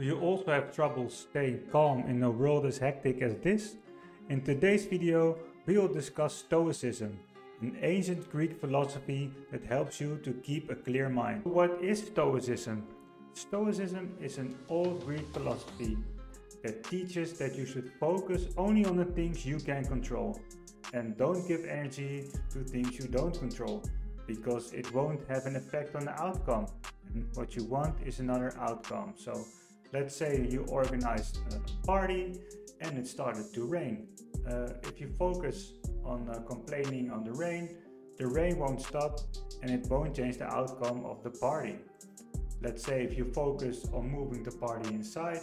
Do you also have trouble staying calm in a world as hectic as this? In today's video, we will discuss Stoicism, an ancient Greek philosophy that helps you to keep a clear mind. What is Stoicism? Stoicism is an old Greek philosophy that teaches that you should focus only on the things you can control and don't give energy to things you don't control because it won't have an effect on the outcome and what you want is another outcome. So Let's say you organized a party and it started to rain. Uh, if you focus on uh, complaining on the rain, the rain won't stop and it won't change the outcome of the party. Let's say if you focus on moving the party inside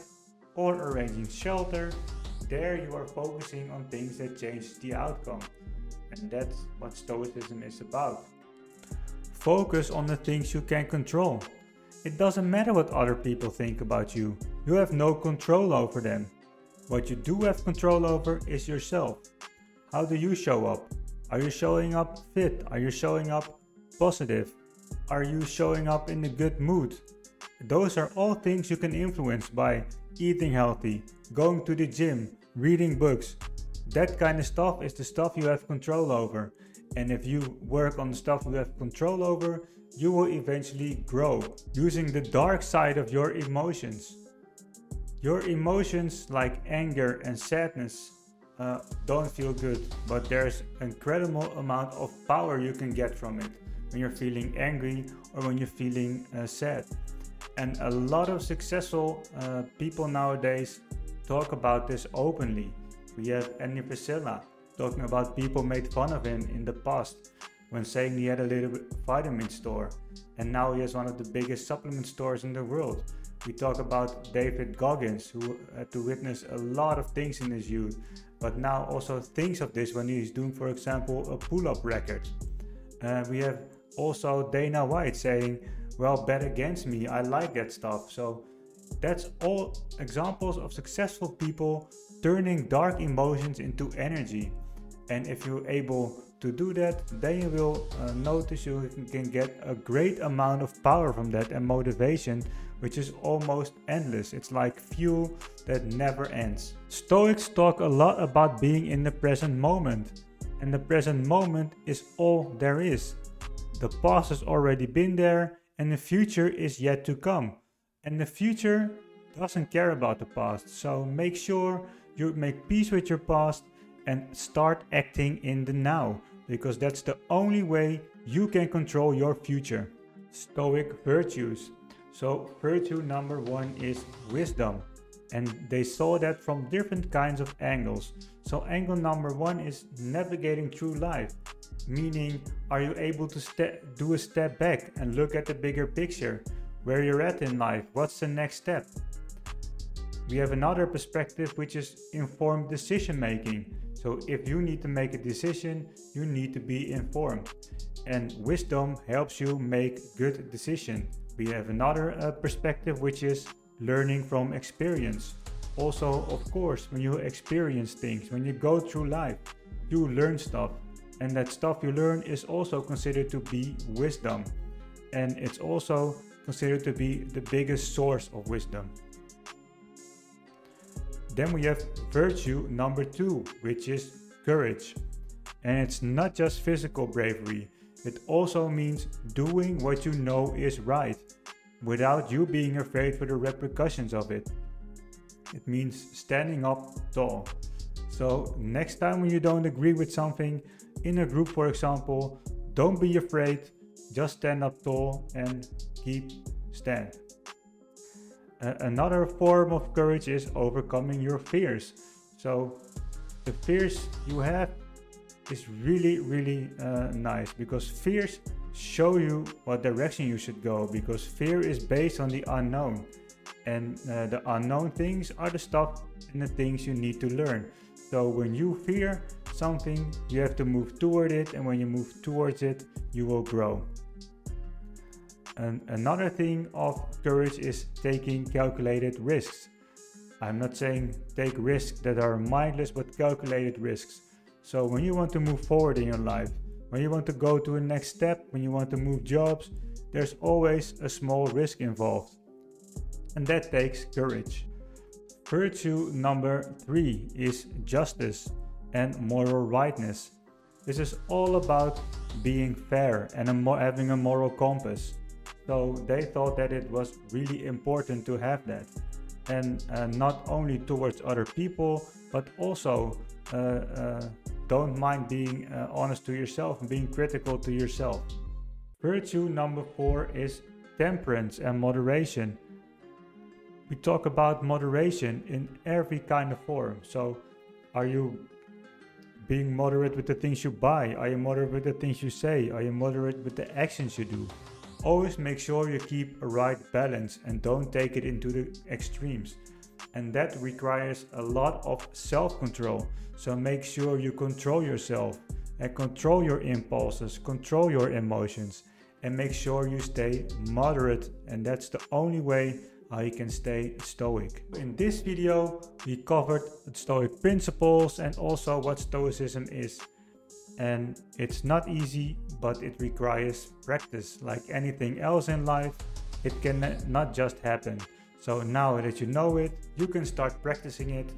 or arranging shelter, there you are focusing on things that change the outcome. And that's what Stoicism is about. Focus on the things you can control. It doesn't matter what other people think about you, you have no control over them. What you do have control over is yourself. How do you show up? Are you showing up fit? Are you showing up positive? Are you showing up in a good mood? Those are all things you can influence by eating healthy, going to the gym, reading books. That kind of stuff is the stuff you have control over. And if you work on the stuff you have control over, you will eventually grow using the dark side of your emotions. Your emotions like anger and sadness uh, don't feel good, but there's an incredible amount of power you can get from it when you're feeling angry or when you're feeling uh, sad. And a lot of successful uh, people nowadays talk about this openly. We have Andy Frisella talking about people made fun of him in the past when saying he had a little vitamin store, and now he has one of the biggest supplement stores in the world. We talk about David Goggins, who had to witness a lot of things in his youth, but now also thinks of this when he's doing, for example, a pull up record. Uh, we have also Dana White saying, Well, bet against me, I like that stuff. So that's all examples of successful people turning dark emotions into energy. And if you're able to do that, then you will uh, notice you can get a great amount of power from that and motivation, which is almost endless. It's like fuel that never ends. Stoics talk a lot about being in the present moment, and the present moment is all there is. The past has already been there, and the future is yet to come. And the future doesn't care about the past, so make sure you make peace with your past and start acting in the now because that's the only way you can control your future. Stoic virtues. So, virtue number one is wisdom, and they saw that from different kinds of angles. So, angle number one is navigating through life, meaning, are you able to do a step back and look at the bigger picture, where you're at in life, what's the next step? We have another perspective, which is informed decision making. So if you need to make a decision, you need to be informed. And wisdom helps you make good decision. We have another uh, perspective which is learning from experience. Also, of course, when you experience things, when you go through life, you learn stuff. And that stuff you learn is also considered to be wisdom. And it's also considered to be the biggest source of wisdom. Then we have virtue number two, which is courage. And it's not just physical bravery, it also means doing what you know is right without you being afraid for the repercussions of it. It means standing up tall. So, next time when you don't agree with something in a group, for example, don't be afraid, just stand up tall and keep stand. Another form of courage is overcoming your fears. So the fears you have is really really uh, nice because fears show you what direction you should go because fear is based on the unknown. And uh, the unknown things are the stuff and the things you need to learn. So when you fear something you have to move toward it and when you move towards it you will grow and another thing of courage is taking calculated risks. I'm not saying take risks that are mindless, but calculated risks. So when you want to move forward in your life, when you want to go to a next step, when you want to move jobs, there's always a small risk involved. and that takes courage. Virtue number three is justice and moral rightness. This is all about being fair and a having a moral compass. So they thought that it was really important to have that. And uh, not only towards other people, but also uh, uh, don't mind being uh, honest to yourself and being critical to yourself. Virtue number four is temperance and moderation. We talk about moderation in every kind of form. So, are you being moderate with the things you buy? Are you moderate with the things you say? Are you moderate with the actions you do? Always make sure you keep a right balance and don't take it into the extremes. And that requires a lot of self control. So make sure you control yourself and control your impulses, control your emotions, and make sure you stay moderate. And that's the only way how you can stay stoic. In this video, we covered stoic principles and also what stoicism is. And it's not easy, but it requires practice. Like anything else in life, it can not just happen. So now that you know it, you can start practicing it.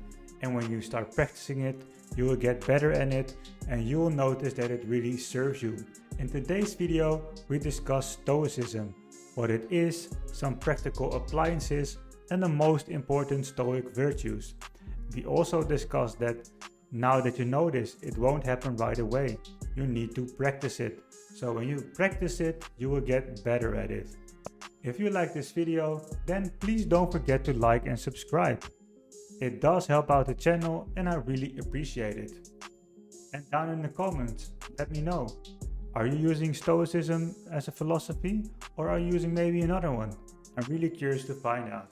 And when you start practicing it, you will get better at it and you will notice that it really serves you. In today's video, we discuss Stoicism, what it is, some practical appliances, and the most important Stoic virtues. We also discuss that now that you know this, it won't happen right away. You need to practice it. So when you practice it, you will get better at it. If you like this video, then please don't forget to like and subscribe. It does help out the channel and I really appreciate it. And down in the comments, let me know. Are you using Stoicism as a philosophy or are you using maybe another one? I'm really curious to find out.